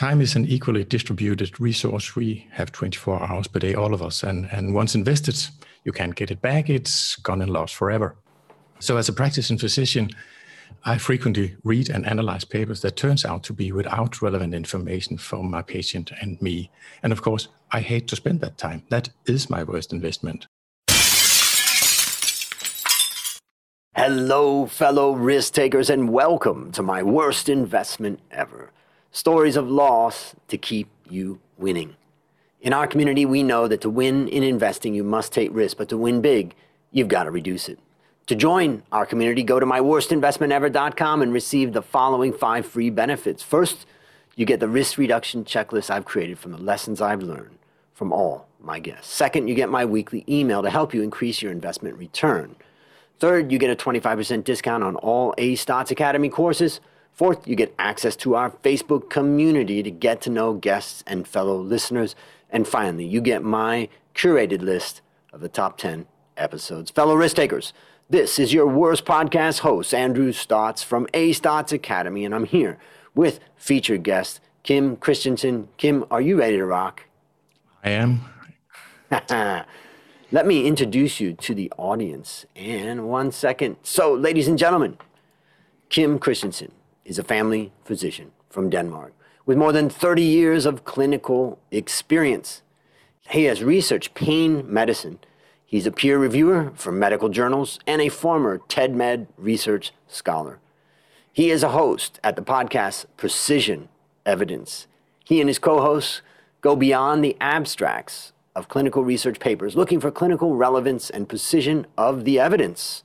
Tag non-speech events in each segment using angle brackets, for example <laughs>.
time is an equally distributed resource. We have 24 hours per day, all of us. And, and once invested, you can't get it back. It's gone and lost forever. So as a practicing physician, I frequently read and analyze papers that turns out to be without relevant information for my patient and me. And of course, I hate to spend that time. That is my worst investment. Hello, fellow risk takers, and welcome to my worst investment ever. Stories of loss to keep you winning. In our community, we know that to win in investing, you must take risk, but to win big, you've got to reduce it. To join our community, go to myworstinvestmentever.com and receive the following five free benefits. First, you get the risk reduction checklist I've created from the lessons I've learned from all my guests. Second, you get my weekly email to help you increase your investment return. Third, you get a 25% discount on all A Stotz Academy courses. Fourth, you get access to our Facebook community to get to know guests and fellow listeners. And finally, you get my curated list of the top 10 episodes. Fellow risk takers, this is your worst podcast host, Andrew Stotz from A Stotz Academy, and I'm here with featured guest Kim Christensen. Kim, are you ready to rock? I am. <laughs> Let me introduce you to the audience in one second. So, ladies and gentlemen, Kim Christensen is a family physician from Denmark with more than 30 years of clinical experience. He has researched pain medicine He's a peer reviewer for medical journals and a former TEDMed research scholar. He is a host at the podcast Precision Evidence. He and his co hosts go beyond the abstracts of clinical research papers, looking for clinical relevance and precision of the evidence,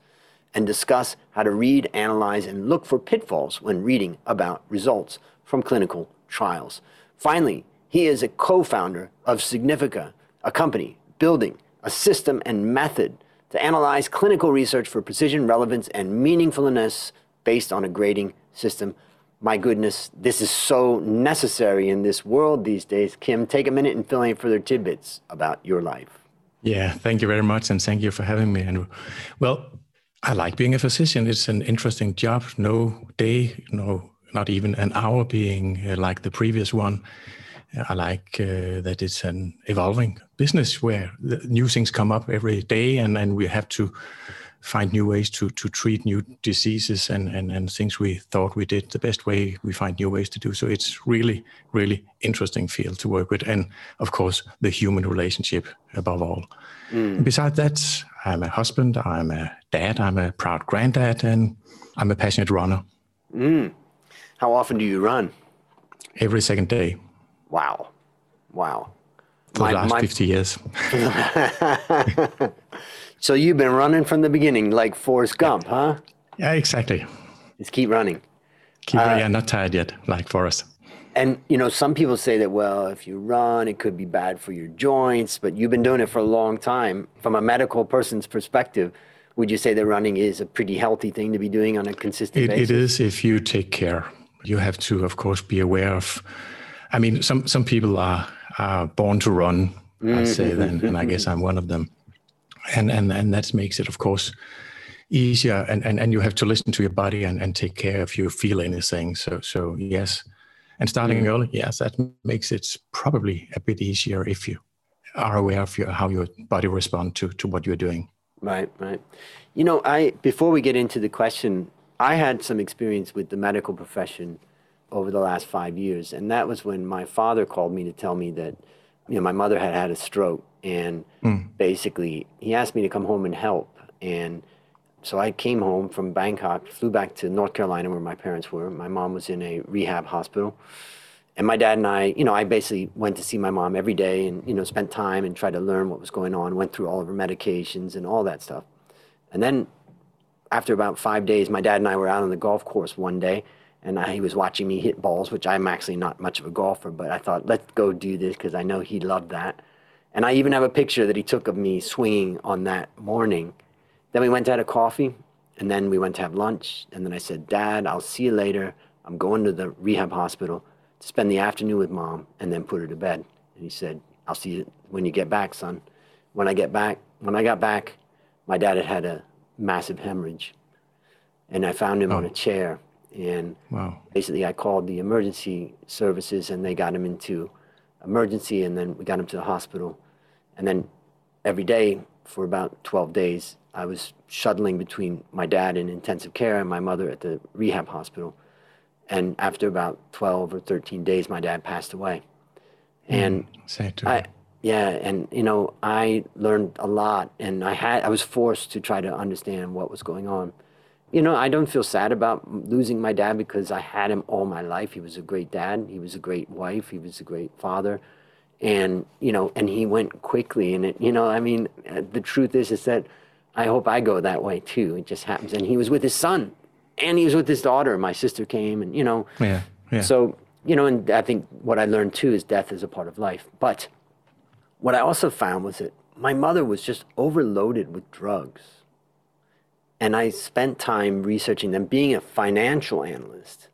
and discuss how to read, analyze, and look for pitfalls when reading about results from clinical trials. Finally, he is a co founder of Significa, a company building a system and method to analyze clinical research for precision, relevance, and meaningfulness based on a grading system. My goodness, this is so necessary in this world these days. Kim, take a minute and fill in further tidbits about your life. Yeah, thank you very much, and thank you for having me, Andrew. Well, I like being a physician. It's an interesting job. No day, no, not even an hour being uh, like the previous one. I like uh, that it's an evolving business where new things come up every day, and, and we have to find new ways to, to treat new diseases and, and, and things we thought we did the best way. We find new ways to do so. It's really, really interesting field to work with, and of course the human relationship above all. Mm. Besides that, I'm a husband, I'm a dad, I'm a proud granddad, and I'm a passionate runner. Mm. How often do you run? Every second day. Wow. Wow. For my, the last my, 50 years. <laughs> so you've been running from the beginning, like Forrest Gump, yeah. huh? Yeah, exactly. Just keep running. Keep uh, yeah, not tired yet, like Forrest. And you know, some people say that well, if you run, it could be bad for your joints, but you've been doing it for a long time. From a medical person's perspective, would you say that running is a pretty healthy thing to be doing on a consistent it, basis? It is if you take care. You have to, of course, be aware of I mean, some some people are are born to run. I'd say mm-hmm. then, and I guess <laughs> I'm one of them. And and and that makes it, of course, easier. And and and you have to listen to your body and and take care if you feel anything. So so yes, and starting mm. early, yes, that makes it probably a bit easier if you are aware of your, how your body responds to to what you're doing. Right, right. You know, I before we get into the question, I had some experience with the medical profession over the last five years. And that was when my father called me to tell me that, you know, my mother had had a stroke. And mm. basically, he asked me to come home and help. And so I came home from Bangkok, flew back to North Carolina where my parents were. My mom was in a rehab hospital. And my dad and I, you know, I basically went to see my mom every day and, you know, spent time and tried to learn what was going on, went through all of her medications and all that stuff. And then after about five days, my dad and I were out on the golf course one day and I, he was watching me hit balls, which I'm actually not much of a golfer, but I thought, let's go do this because I know he loved that. And I even have a picture that he took of me swinging on that morning. Then we went to have a coffee, and then we went to have lunch. And then I said, Dad, I'll see you later. I'm going to the rehab hospital to spend the afternoon with mom and then put her to bed. And he said, I'll see you when you get back, son. When I get back, when I got back, my dad had had a massive hemorrhage. And I found him oh. on a oh. chair And wow. basically, I called the emergency services and they got him into emergency, and then we got him to the hospital. And then every day for about 12 days, I was shuttling between my dad in intensive care and my mother at the rehab hospital. And after about 12 or 13 days, my dad passed away. And mm, I, yeah, and you know, I learned a lot, and I had I was forced to try to understand what was going on. You know, I don't feel sad about losing my dad because I had him all my life. He was a great dad. He was a great wife. He was a great father, and you know, and he went quickly. And it, you know, I mean, the truth is, is that I hope I go that way too. It just happens. And he was with his son, and he was with his daughter. My sister came, and you know, yeah, yeah. So you know, and I think what I learned too is death is a part of life, but what I also found was that my mother was just overloaded with drugs. And I spent time researching them. Being a financial analyst,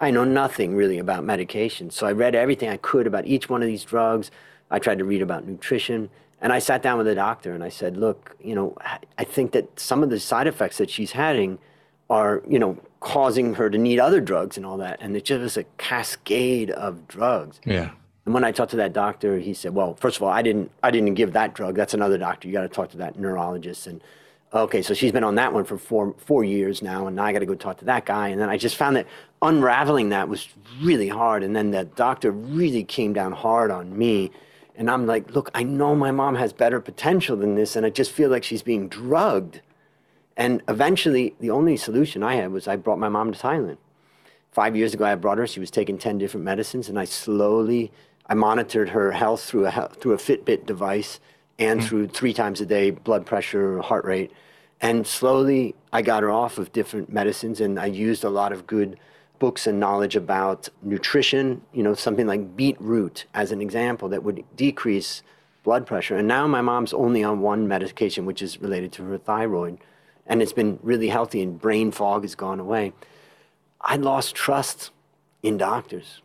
I know nothing really about medication. So I read everything I could about each one of these drugs. I tried to read about nutrition. And I sat down with a doctor and I said, look, you know, I think that some of the side effects that she's having are, you know, causing her to need other drugs and all that. And it's just was a cascade of drugs. Yeah. And when I talked to that doctor, he said, "Well, first of all, I didn't I didn't give that drug. That's another doctor. You got to talk to that neurologist." And okay, so she's been on that one for four four years now, and now I got to go talk to that guy. And then I just found that unraveling that was really hard. And then the doctor really came down hard on me. And I'm like, look, I know my mom has better potential than this, and I just feel like she's being drugged. And eventually, the only solution I had was I brought my mom to Thailand. Five years ago, I brought her. She was taking 10 different medicines, and I slowly I monitored her health through a through a Fitbit device and mm. through three times a day blood pressure, heart rate, and slowly I got her off of different medicines, and I used a lot of good books and knowledge about nutrition. You know, something like beetroot as an example that would decrease blood pressure. And now my mom's only on one medication, which is related to her thyroid, and it's been really healthy, and brain fog has gone away. I lost trust in doctors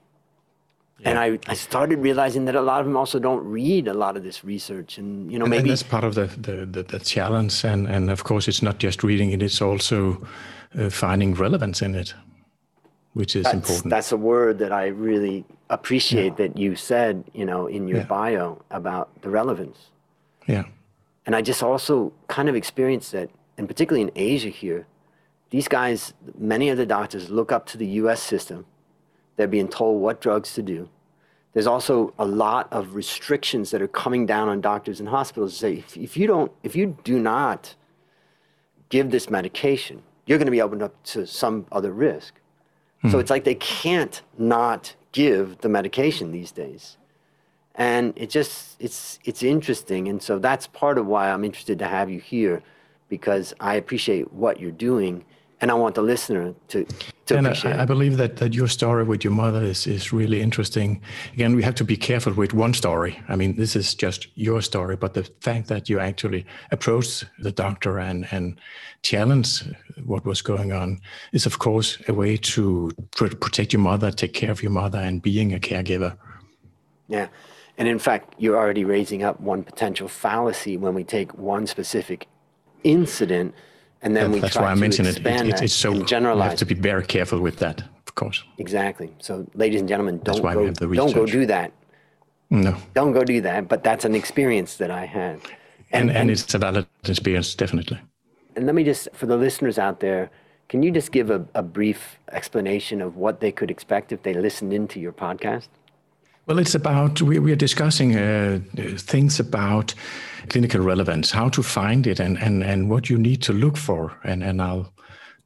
yeah. And I, I started realizing that a lot of them also don't read a lot of this research, and you know and, maybe and that's part of the, the, the, the, challenge. And, and of course, it's not just reading it; it's also uh, finding relevance in it, which is that's, important. That's a word that I really appreciate yeah. that you said, you know, in your yeah. bio about the relevance. Yeah. And I just also kind of experienced that, and particularly in Asia here, these guys, many of the doctors look up to the U.S. system they're being told what drugs to do. There's also a lot of restrictions that are coming down on doctors and hospitals to say if, if you don't, if you do not give this medication, you're going to be opened up to some other risk. Hmm. So it's like they can't not give the medication these days. And it just it's it's interesting and so that's part of why I'm interested to have you here because I appreciate what you're doing and I want the listener to, to and appreciate. I, I believe that, that your story with your mother is, is really interesting. Again, we have to be careful with one story. I mean, this is just your story, but the fact that you actually approached the doctor and, and challenge what was going on is, of course, a way to protect your mother, take care of your mother, and being a caregiver. Yeah. And in fact, you're already raising up one potential fallacy when we take one specific incident and then we that's why I mentioned it. it, it it's so generalized. You have to be very careful with that, of course. Exactly. So, ladies and gentlemen, don't go, don't go do that. No. Don't go do that. But that's an experience that I had. And, and, and it's a valid experience, definitely. And let me just, for the listeners out there, can you just give a, a brief explanation of what they could expect if they listened into your podcast? Well, it's about, we, we are discussing uh, things about clinical relevance, how to find it, and, and, and what you need to look for. And, and I'll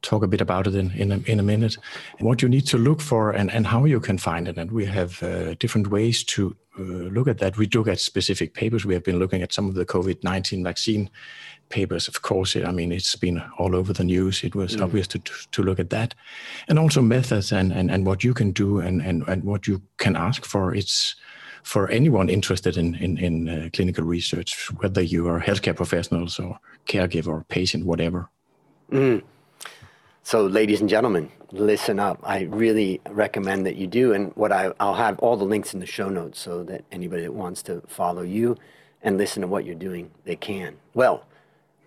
talk a bit about it in, in, a, in a minute. What you need to look for and, and how you can find it. And we have uh, different ways to uh, look at that. We look at specific papers. We have been looking at some of the COVID 19 vaccine papers, of course. I mean, it's been all over the news. It was mm. obvious to, to look at that. And also methods and, and, and what you can do and, and, and what you can ask for. It's for anyone interested in, in, in uh, clinical research, whether you are healthcare professionals or caregiver or patient, whatever. Mm. So, ladies and gentlemen, listen up. I really recommend that you do. And what I, I'll have all the links in the show notes so that anybody that wants to follow you and listen to what you're doing, they can. Well,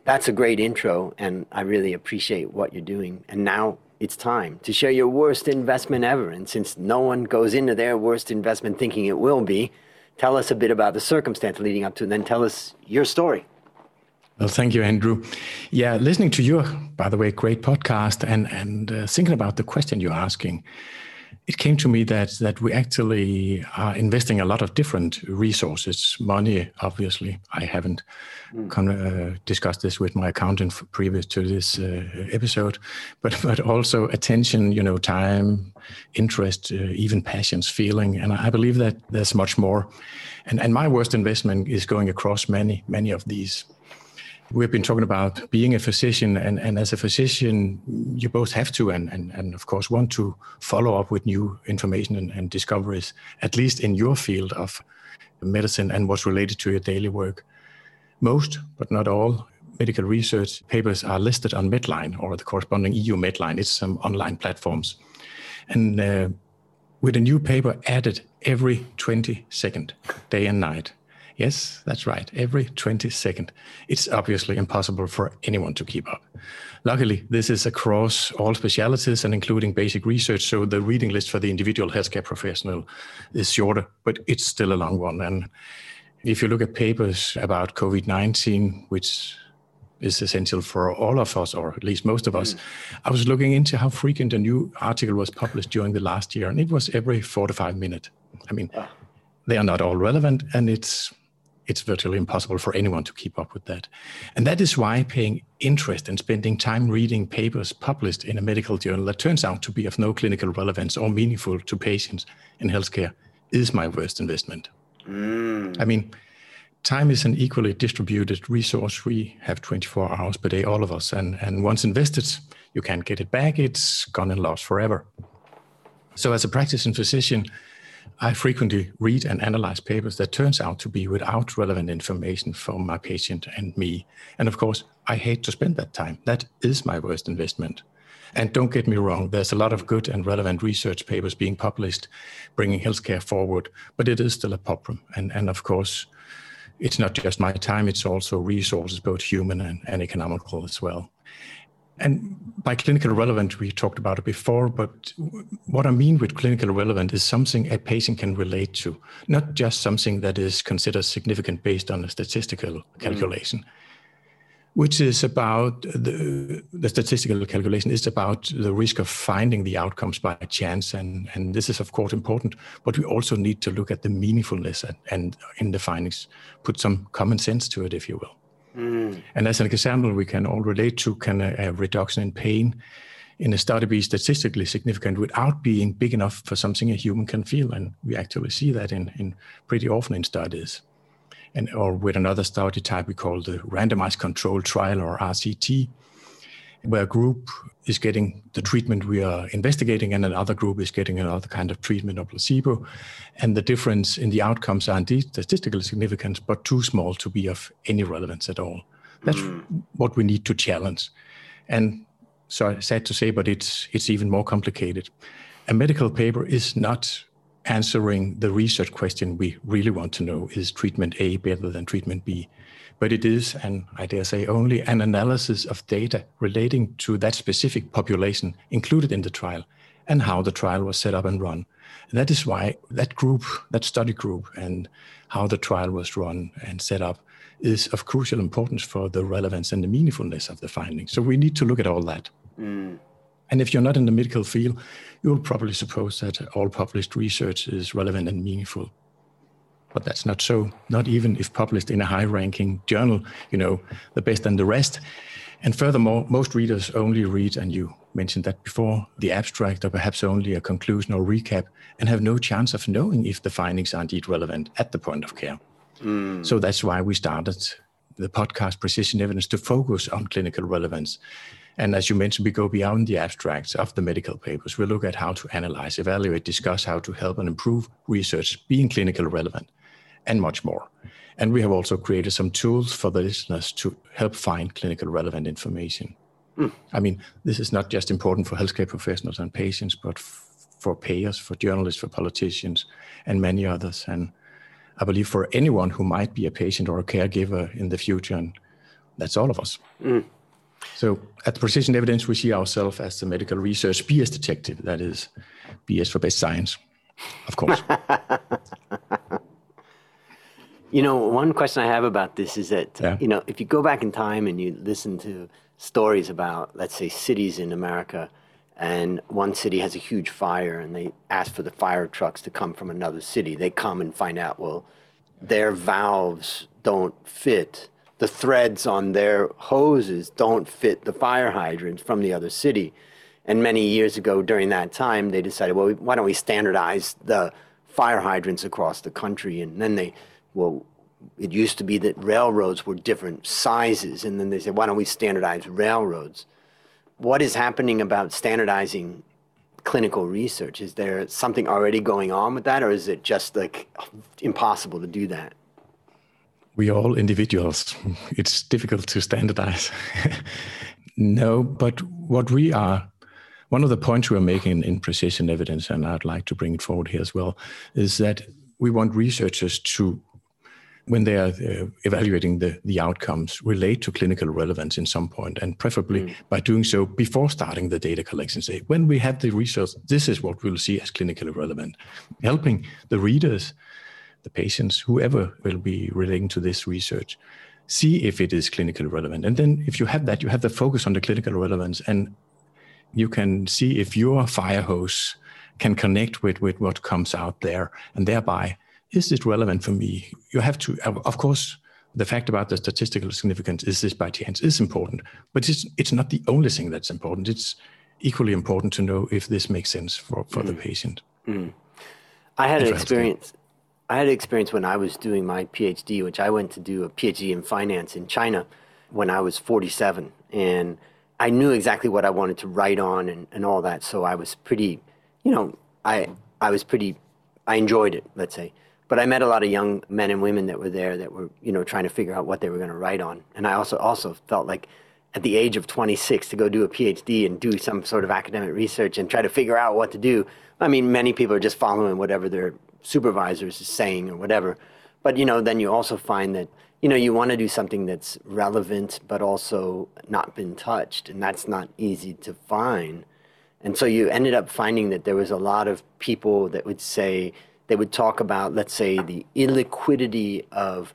that's a great intro, and I really appreciate what you're doing. And now it's time to share your worst investment ever. And since no one goes into their worst investment thinking it will be, tell us a bit about the circumstance leading up to, and then tell us your story. Well, thank you, Andrew. Yeah, listening to your, by the way, great podcast, and and uh, thinking about the question you're asking, it came to me that that we actually are investing a lot of different resources, money. Obviously, I haven't mm. come, uh, discussed this with my accountant previous to this uh, episode, but but also attention, you know, time, interest, uh, even passions, feeling, and I believe that there's much more. And and my worst investment is going across many many of these we've been talking about being a physician and, and as a physician you both have to and, and, and of course want to follow up with new information and, and discoveries at least in your field of medicine and what's related to your daily work. Most but not all medical research papers are listed on medline or the corresponding eu medline. It's some online platforms. And uh, with a new paper added every 20 second day and night Yes, that's right. Every 20 second. It's obviously impossible for anyone to keep up. Luckily, this is across all specialities and including basic research, so the reading list for the individual healthcare professional is shorter, but it's still a long one. And if you look at papers about COVID 19, which is essential for all of us, or at least most of us. Mm. I was looking into how frequent a new article was published during the last year, and it was every four to five minutes. I mean, ah. they are not all relevant, and it's it's virtually impossible for anyone to keep up with that. And that is why paying interest and spending time reading papers published in a medical journal that turns out to be of no clinical relevance or meaningful to patients in healthcare is my worst investment. Mm. I mean, time is an equally distributed resource. We have 24 hours per day, all of us. And, and once invested, you can't get it back. It's gone and lost forever. So, as a practicing physician, I frequently read and analyze papers that turns out to be without relevant information for my patient and me. And of course, I hate to spend that time. That is my worst investment. And don't get me wrong, there's a lot of good and relevant research papers being published, bringing healthcare forward, but it is still a problem. And, and of course, it's not just my time, it's also resources, both human and, and economical as well. And by clinical relevant, we talked about it before, but what I mean with clinical relevant is something a patient can relate to, not just something that is considered significant based on a statistical mm. calculation, mm. which is about the, the statistical calculation is about the risk of finding the outcomes by chance. And, and this is, of course, important, but we also need to look at the meaningfulness and, and in the findings, put some common sense to it, if you will. Mm. And as an example, we can all relate to can a, a, reduction in pain in a study be statistically significant without being big enough for something a human can feel? And we actually see that in, in pretty often in studies. And or with another study type we call the randomized control trial or RCT, where a group is getting the treatment we are investigating and another group is getting another kind of treatment or placebo. And the difference in the outcomes are indeed statistically significant, but too small to be of any relevance at all. That's mm. what we need to challenge. And so sad to say, but it's it's even more complicated. A medical paper is not answering the research question we really want to know is treatment A better than treatment B? But it is, and I dare say only, an analysis of data relating to that specific population included in the trial and how the trial was set up and run. And that is why that group, that study group, and how the trial was run and set up is of crucial importance for the relevance and the meaningfulness of the findings. So we need to look at all that. Mm. And if you're not in the medical field, you'll probably suppose that all published research is relevant and meaningful but that's not so, not even if published in a high ranking journal, you know, the best and the rest. And furthermore, most readers only read, and you mentioned that before, the abstract or perhaps only a conclusion or recap and have no chance of knowing if the findings are indeed relevant at the point of care. Mm. So that's why we started the podcast Precision Evidence to focus on clinical relevance. And as you mentioned, we go beyond the abstracts of the medical papers. We look at how to analyze, evaluate, discuss how to help and improve research being clinical relevant and much more. And we have also created some tools for the listeners to help find clinical relevant information. Mm. I mean, this is not just important for healthcare professionals and patients, but f- for payers, for journalists, for politicians, and many others. And I believe for anyone who might be a patient or a caregiver in the future, and that's all of us. Mm. So at Precision Evidence, we see ourselves as the medical research BS detective. That is BS for best science, of course. <laughs> you know, one question I have about this is that, yeah. you know, if you go back in time and you listen to stories about, let's say, cities in America, and one city has a huge fire and they ask for the fire trucks to come from another city, they come and find out, well, their valves don't fit the threads on their hoses don't fit the fire hydrants from the other city. And many years ago, during that time, they decided, well, why don't we standardize the fire hydrants across the country? And then they, well, it used to be that railroads were different sizes. And then they said, why don't we standardize railroads? What is happening about standardizing clinical research? Is there something already going on with that, or is it just like impossible to do that? we are all individuals. <laughs> It's difficult to standardize. <laughs> no, but what we are, one of the points we are making in precision evidence, and I'd like to bring it forward here as well, is that we want researchers to, when they are uh, evaluating the, the outcomes, relate to clinical relevance in some point, and preferably mm. by doing so before starting the data collection. Say, when we have the research, this is what we'll see as clinically relevant, helping the readers the patients, whoever will be relating to this research, see if it is clinically relevant. And then if you have that, you have the focus on the clinical relevance and you can see if your fire hose can connect with, with what comes out there and thereby is it relevant for me you have to of course the fact about the statistical significance is this by chance is important but it's it's not the only thing that's important it's equally important to know if this makes sense for, for mm. the patient mm. i had an experience I had an experience when I was doing my PhD, which I went to do a PhD in finance in China when I was 47. And I knew exactly what I wanted to write on and, and all that. So I was pretty, you know, I, I was pretty, I enjoyed it, let's say. But I met a lot of young men and women that were there that were, you know, trying to figure out what they were going to write on. And I also, also felt like at the age of 26 to go do a PhD and do some sort of academic research and try to figure out what to do. I mean, many people are just following whatever their supervisors is saying or whatever. But you know, then you also find that you know you want to do something that's relevant but also not been touched, and that's not easy to find. And so you ended up finding that there was a lot of people that would say they would talk about, let's say, the illiquidity of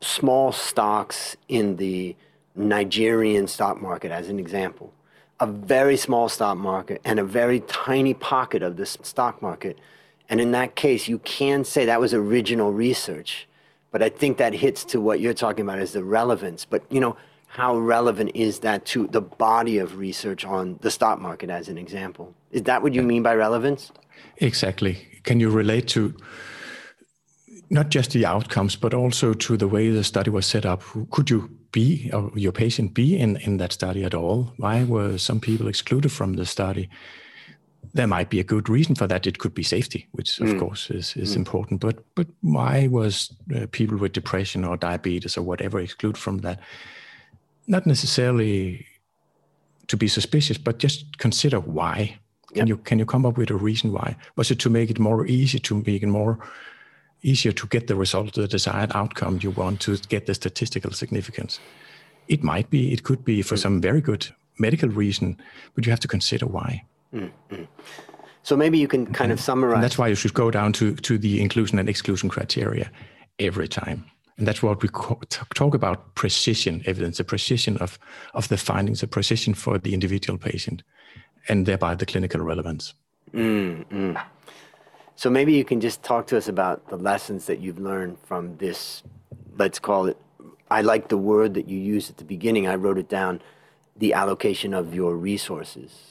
small stocks in the Nigerian stock market, as an example. A very small stock market and a very tiny pocket of this stock market and in that case, you can say that was original research. But I think that hits to what you're talking about as the relevance. But, you know, how relevant is that to the body of research on the stock market, as an example? Is that what you mean by relevance? Exactly. Can you relate to not just the outcomes, but also to the way the study was set up? Could you be, or your patient be in, in that study at all? Why were some people excluded from the study? there might be a good reason for that. It could be safety, which of mm. course is, is mm. important. But but why was uh, people with depression or diabetes or whatever excluded from that? Not necessarily to be suspicious, but just consider why. Can you can you come up with a reason why? Was it to make it more easy to make it more easier to get the result, the desired outcome you want to get the statistical significance? It might be. It could be for mm. some very good medical reason, but you have to consider why. Mm-hmm. So maybe you can kind of summarize. And that's why you should go down to, to the inclusion and exclusion criteria every time. And that's what we talk about precision evidence, the precision of, of the findings, the precision for the individual patient, and thereby the clinical relevance. Mm-hmm. So maybe you can just talk to us about the lessons that you've learned from this, let's call it, I like the word that you used at the beginning. I wrote it down the allocation of your resources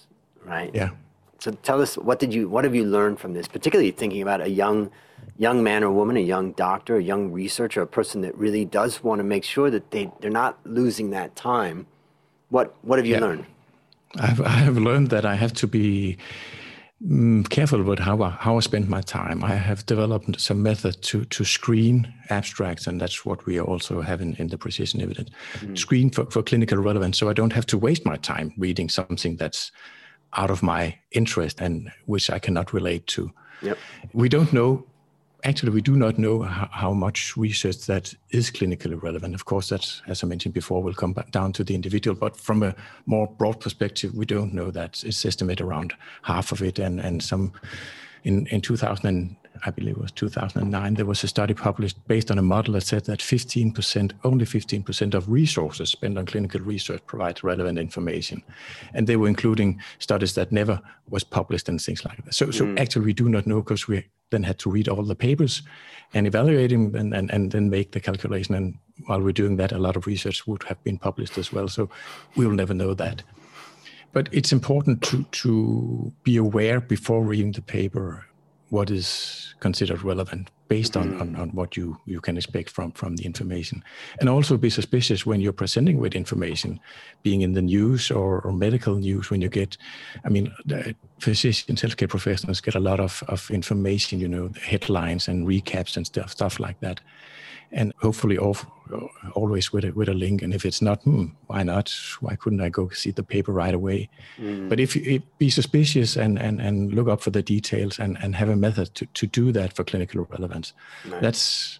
right? Yeah. So tell us what did you what have you learned from this, particularly thinking about a young young man or woman, a young doctor, a young researcher, a person that really does want to make sure that they they're not losing that time. What what have you yeah. learned? I've, I have learned that I have to be mm, careful with how I, how I spend my time. I have developed some method to to screen abstracts, and that's what we are also have in, in the precision evidence. Mm. Screen for, for clinical relevance, so I don't have to waste my time reading something that's out of my interest and which I cannot relate to. Yep. We don't know actually, we do not know how, much research that is clinically relevant. Of course, that, as I mentioned before, will come back down to the individual. But from a more broad perspective, we don't know that. It's estimated around half of it. And, and some in, in 2000, I believe it was 2009, there was a study published based on a model that said that 15%, only 15% of resources spent on clinical research provide relevant information. And they were including studies that never was published and things like that. So, so mm. actually, we do not know because we then had to read all the papers and evaluate them and, and, and then make the calculation. And while we're doing that, a lot of research would have been published as well. So we will never know that. But it's important to, to be aware before reading the paper what is considered relevant based on, mm-hmm. on, on, what you, you can expect from, from the information. And also be suspicious when you're presenting with information, being in the news or, or medical news when you get, I mean, physicians, healthcare professionals get a lot of, of information, you know, headlines and recaps and stuff, stuff like that and hopefully always with a, with a link. And if it's not, hmm, why not? Why couldn't I go see the paper right away? Mm. But if you be suspicious and, and, and look up for the details and, and have a method to, to do that for clinical relevance, nice. that's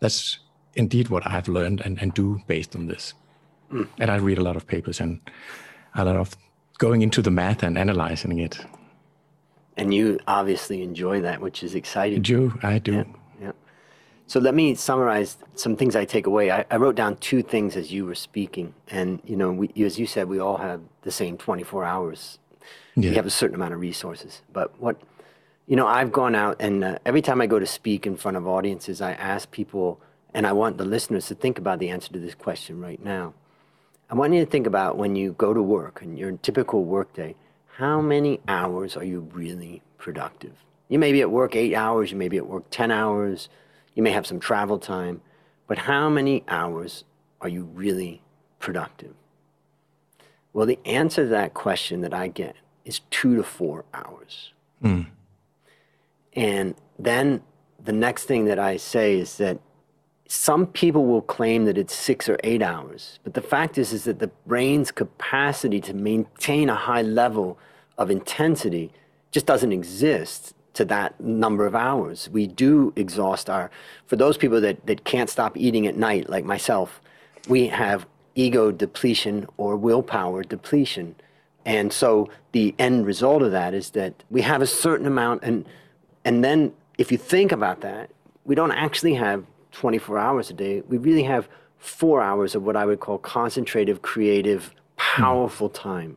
that's indeed what I've learned and, and do based on this. Mm. And I read a lot of papers and a lot of going into the math and analyzing it. And you obviously enjoy that, which is exciting. I do. I do. Yeah. So let me summarize some things I take away. I, I, wrote down two things as you were speaking, and you know, we, as you said, we all have the same 24 hours. Yeah. We have a certain amount of resources, but what you know, I've gone out and uh, every time I go to speak in front of audiences, I ask people, and I want the listeners to think about the answer to this question right now. I want you to think about when you go to work and your typical workday, how many hours are you really productive? You may be at work eight hours, you may be at work 10 hours, you may have some travel time, but how many hours are you really productive? Well, the answer to that question that I get is two to four hours. Mm. And then the next thing that I say is that some people will claim that it's six or eight hours, but the fact is, is that the brain's capacity to maintain a high level of intensity just doesn't exist to that number of hours. We do exhaust our, for those people that, that can't stop eating at night, like myself, we have ego depletion or willpower depletion. And so the end result of that is that we have a certain amount, and, and then if you think about that, we don't actually have 24 hours a day. We really have four hours of what I would call concentrative, creative, hmm. powerful time.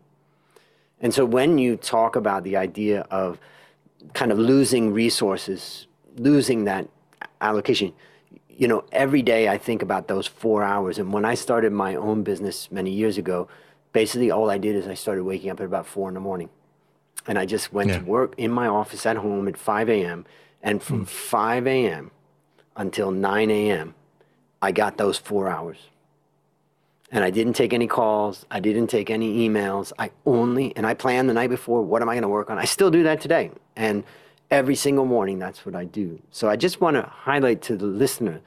And so when you talk about the idea of kind of losing resources, losing that allocation. You know, every day I think about those four hours. And when I started my own business many years ago, basically all I did is I started waking up at about four in the morning. And I just went yeah. to work in my office at home at 5 a.m. And from mm. 5 a.m. until 9 a.m., I got those four hours and I didn't take any calls. I didn't take any emails. I only, and I planned the night before, what am I going to work on? I still do that today. And every single morning, that's what I do. So I just want to highlight to the listener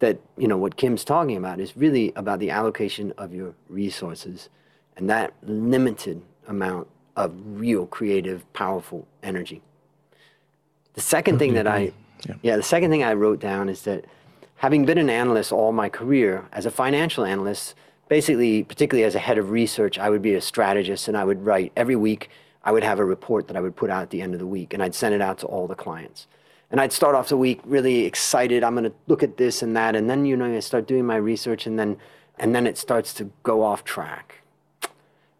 that, you know, what Kim's talking about is really about the allocation of your resources and that limited amount of real creative, powerful energy. The second thing that I, mm-hmm. yeah. yeah, the second thing I wrote down is that having been an analyst all my career as a financial analyst, basically, particularly as a head of research, I would be a strategist and I would write every week. I would have a report that I would put out at the end of the week and I'd send it out to all the clients. And I'd start off the week really excited. I'm going to look at this and that. And then, you know, I start doing my research and then, and then it starts to go off track.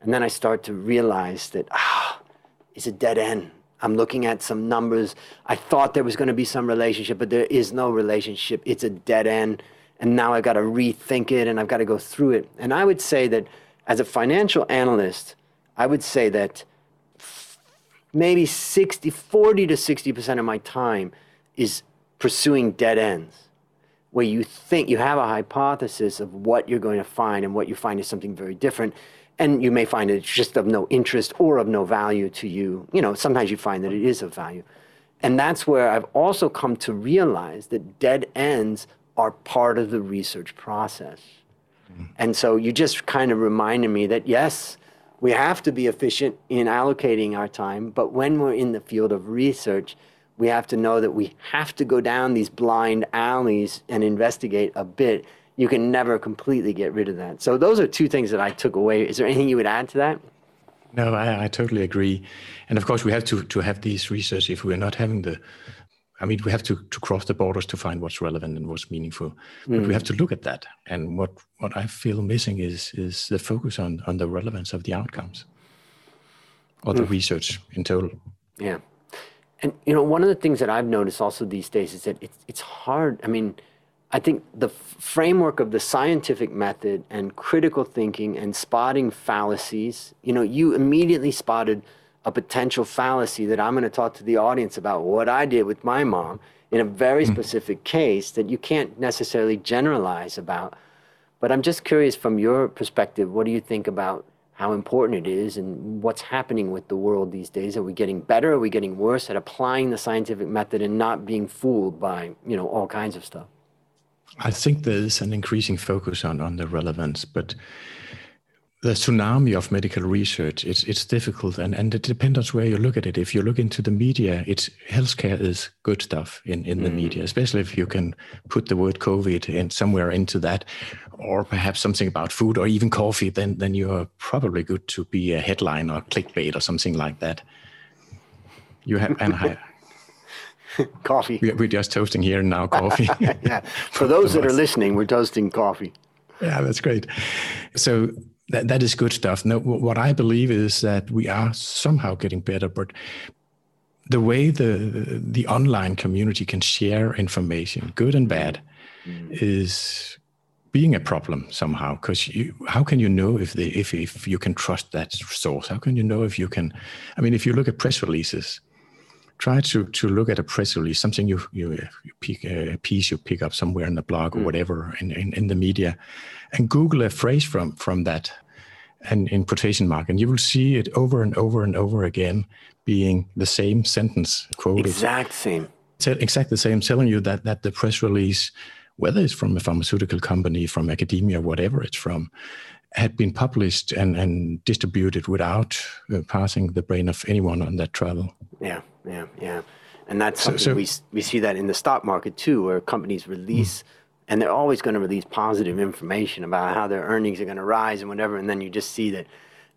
And then I start to realize that, ah, it's a dead end. I'm looking at some numbers. I thought there was going to be some relationship, but there is no relationship. It's a dead end and now I've got to rethink it and I've got to go through it. And I would say that as a financial analyst, I would say that maybe 60, 40 to 60% of my time is pursuing dead ends, where you think you have a hypothesis of what you're going to find, and what you find is something very different. And you may find it's just of no interest or of no value to you. You know, sometimes you find that it is of value. And that's where I've also come to realize that dead ends are part of the research process. And so you just kind of reminded me that yes, we have to be efficient in allocating our time, but when we're in the field of research, We have to know that we have to go down these blind alleys and investigate a bit. You can never completely get rid of that. So those are two things that I took away. Is there anything you would add to that? No, I, I totally agree. And of course, we have to, to have these research if we're not having the, I mean, we have to, to cross the borders to find what's relevant and what's meaningful. Mm. But we hmm. have to look at that. And what, what I feel missing is, is the focus on, on the relevance of the outcomes or the mm. research in total. Yeah. And, you know, one of the things that I've noticed also these days is that it's, it's hard. I mean, I think the framework of the scientific method and critical thinking and spotting fallacies, you know, you immediately spotted a potential fallacy that I'm going to talk to the audience about what I did with my mom in a very hmm. specific case that you can't necessarily generalize about. But I'm just curious from your perspective, what do you think about how important it is and what's happening with the world these days? Are we getting better? Are we getting worse at applying the scientific method and not being fooled by, you know, all kinds of stuff? I think there is an increasing focus on, on the relevance, but the tsunami of medical research, it's it's difficult and, and it depends on where you look at it. If you look into the media, it's healthcare is good stuff in, in the mm. media, especially if you can put the word COVID in somewhere into that, or perhaps something about food or even coffee, then then you're probably good to be a headline or clickbait or something like that. You have and I, <laughs> coffee. We're just toasting here now coffee. <laughs> yeah. For those <laughs> that are listening, we're toasting coffee. Yeah, that's great. So that, that is good stuff. No, what I believe is that we are somehow getting better, but the way the the online community can share information, good and bad, mm. is being a problem somehow. Because how can you know if they if if you can trust that source? How can you know if you can? I mean, if you look at press releases, try to to look at a press release, something you you, you pick a piece you pick up somewhere in the blog or mm. whatever in, in, in the media, and Google a phrase from from that, and in quotation mark, and you will see it over and over and over again being the same sentence quoted. Exact same. Exact the same, telling you that that the press release, whether it's from a pharmaceutical company, from academia, whatever it's from, had been published and, and distributed without uh, passing the brain of anyone on that travel. Yeah, yeah, yeah. And that's something so, so, we, we see that in the stock market too, where companies release, mm. And they're always going to release positive information about how their earnings are going to rise and whatever. And then you just see that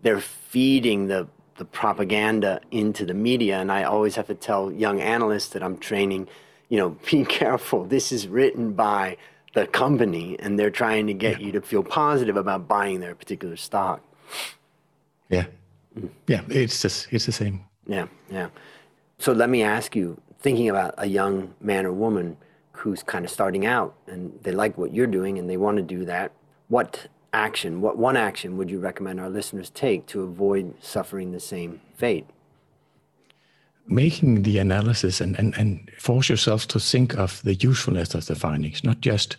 they're feeding the, the propaganda into the media. And I always have to tell young analysts that I'm training, you know, <laughs> be careful. This is written by the company and they're trying to get yeah. you to feel positive about buying their particular stock. Yeah. Mm. Yeah, it's just it's the same. Yeah, yeah. So let me ask you, thinking about a young man or woman who's kind of starting out and they like what you're doing and they want to do that, what action, what one action would you recommend our listeners take to avoid suffering the same fate? making the analysis and, and, and force yourself to think of the usefulness of the findings, not just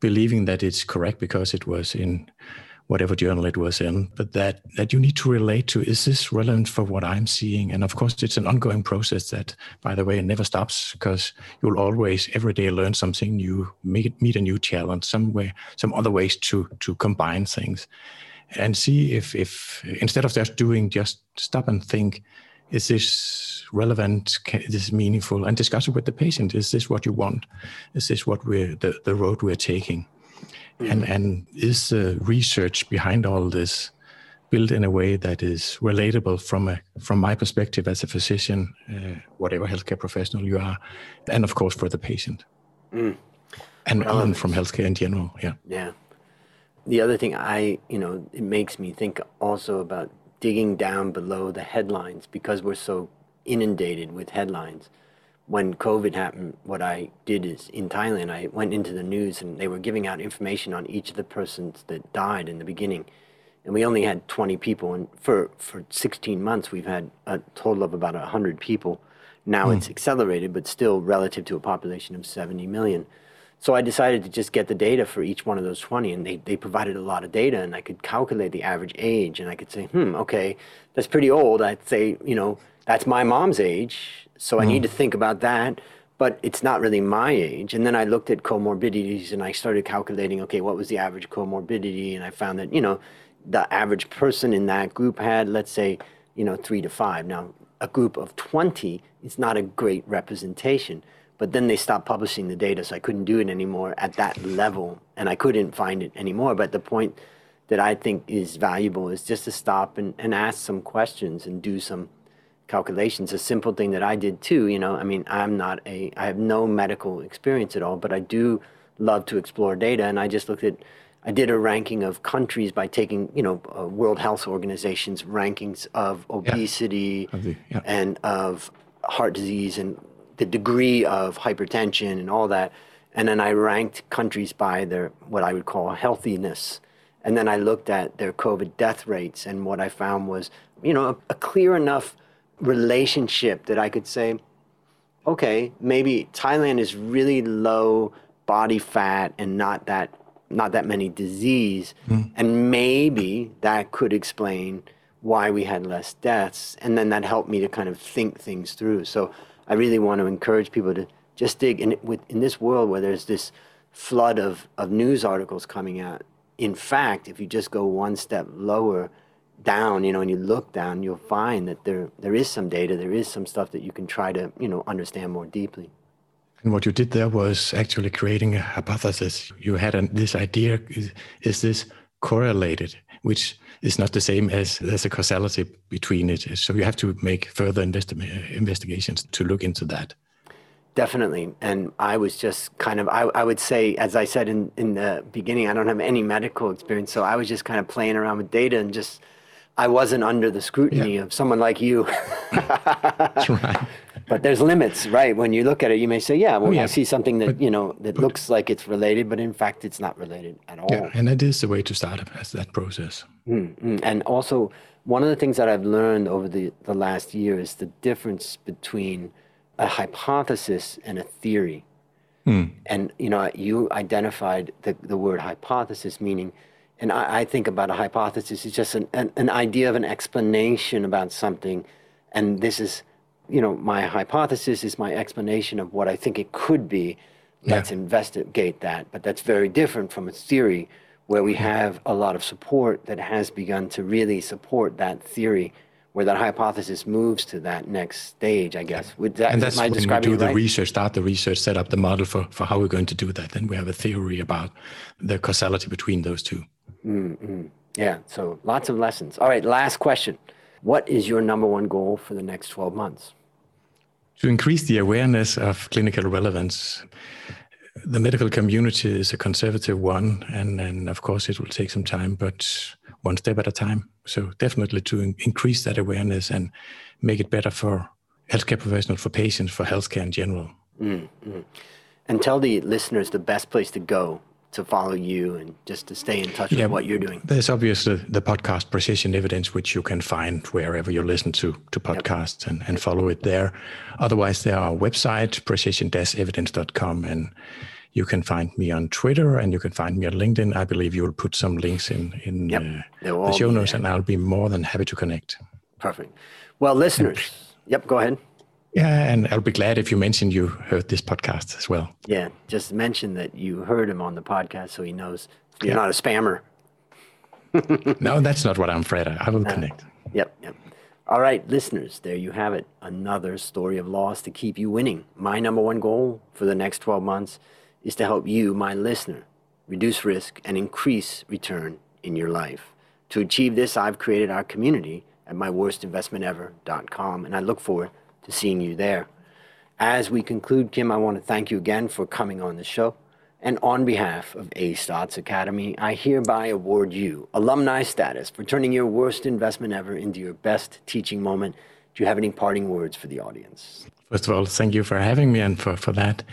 believing that it's correct because it was in whatever journal it was in, but that, that you need to relate to is this relevant for what I'm seeing? And of course, it's an ongoing process that, by the way, never stops because you'll always every day learn something new, meet, meet a new challenge, some way, some other ways to to combine things, and see if if instead of just doing, just stop and think, is this relevant? Is this meaningful? And discuss it with the patient. Is this what you want? Is this what we're the, the road we're taking? Mm-hmm. And and is the research behind all this built in a way that is relatable from a from my perspective as a physician, uh, whatever healthcare professional you are, and of course for the patient, mm. and, and from healthcare in general. Yeah. Yeah. The other thing I, you know, it makes me think also about digging down below the headlines because we're so inundated with headlines. When COVID happened, what I did is in Thailand, I went into the news and they were giving out information on each of the persons that died in the beginning. And we only had 20 people. And for, for 16 months, we've had a total of about 100 people. Now mm. it's accelerated, but still relative to a population of 70 million. So I decided to just get the data for each one of those 20, and they, they provided a lot of data, and I could calculate the average age, and I could say, hmm, okay, that's pretty old. I'd say, you know, that's my mom's age, so I need to think about that, but it's not really my age. And then I looked at comorbidities, and I started calculating, okay, what was the average comorbidity, and I found that, you know, the average person in that group had, let's say, you know, three to five. Now, a group of 20 is not a great representation. But then they stopped publishing the data, so I couldn't do it anymore at that level, and I couldn't find it anymore. But the point that I think is valuable is just to stop and, and ask some questions and do some calculations. A simple thing that I did too, you know, I mean, I'm not a, I have no medical experience at all, but I do love to explore data. And I just looked at, I did a ranking of countries by taking, you know, uh, World Health Organization's rankings of obesity yeah. yeah. and of heart disease and the degree of hypertension and all that. And then I ranked countries by their, what I would call healthiness. And then I looked at their COVID death rates. And what I found was, you know, a, a clear enough relationship that I could say, okay, maybe Thailand is really low body fat and not that not that many disease, mm. and maybe that could explain why we had less deaths, and then that helped me to kind of think things through. So I really want to encourage people to just dig in with in this world where there's this flood of, of news articles coming out. In fact, if you just go one step lower down, you know, and you look down, you'll find that there there is some data, there is some stuff that you can try to, you know, understand more deeply. And what you did there was actually creating a hypothesis. You had an, this idea: is, is this correlated? Which is not the same as there's a causality between it. So you have to make further investi- investigations to look into that. Definitely. And I was just kind of, I, I would say, as I said in, in the beginning, I don't have any medical experience. So I was just kind of playing around with data and just, I wasn't under the scrutiny yeah. of someone like you. <laughs> That's right. But there's limits, right? When you look at it, you may say, "Yeah, well, oh, yeah. I see something that but, you know that but, looks like it's related, but in fact, it's not related at all." Yeah, and that is the way to start as that process. Mm-hmm. And also, one of the things that I've learned over the the last year is the difference between a hypothesis and a theory. Mm. And you know, you identified the the word hypothesis, meaning and I, I, think about a hypothesis as just an, an, an, idea of an explanation about something. And this is, you know, my hypothesis is my explanation of what I think it could be. Let's yeah. investigate that. But that's very different from a theory where we have a lot of support that has begun to really support that theory where that hypothesis moves to that next stage, I guess. Would that, and that's when we do the right? research, start the research, set up the model for, for how we're going to do that. Then we have a theory about the causality between those 2 mm-hmm. Yeah, so lots of lessons. All right, last question. What is your number one goal for the next 12 months? To increase the awareness of clinical relevance. The medical community is a conservative one, and, and of course, it will take some time, but one step at a time. So definitely to increase that awareness and make it better for healthcare professionals, for patients, for healthcare in general. Mm-hmm. And tell the listeners the best place to go to follow you and just to stay in touch yeah, with what you're doing. There's obviously the podcast Precision Evidence, which you can find wherever you listen to to podcasts yep. and, and follow it there. Otherwise, there are website precision-evidence.com and you can find me on Twitter and you can find me on LinkedIn. I believe you will put some links in in yep. uh, the show notes, and I'll be more than happy to connect. Perfect. Well, listeners, yep, go ahead. Yeah, and I'll be glad if you mention you heard this podcast as well. Yeah, just mention that you heard him on the podcast so he knows you're yeah. not a spammer. no, that's not what I'm afraid of. I will uh, connect. Yep, yep. All right, listeners, there you have it. Another story of loss to keep you winning. My number one goal for the next 12 months is to help you, my listener, reduce risk and increase return in your life. To achieve this, I've created our community at myworstinvestmentever.com, and I look forward to seeing you there. As we conclude, Kim, I want to thank you again for coming on the show. And on behalf of A Stotz Academy, I hereby award you alumni status for turning your worst investment ever into your best teaching moment. Do you have any parting words for the audience? First of all, thank you for having me and for, for that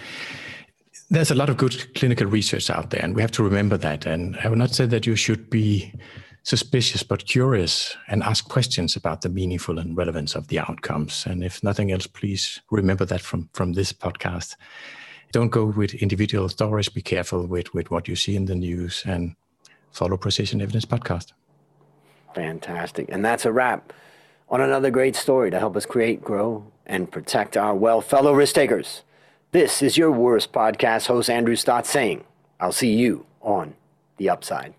there's a lot of good clinical research out there, and we have to remember that. And I would not say that you should be suspicious, but curious and ask questions about the meaningful and relevance of the outcomes. And if nothing else, please remember that from, from this podcast. Don't go with individual stories. Be careful with, with what you see in the news and follow Precision Evidence Podcast. Fantastic. And that's a wrap on another great story to help us create, grow, and protect our well fellow risk takers. This is your worst podcast host, Andrew Stotz, saying, I'll see you on the upside.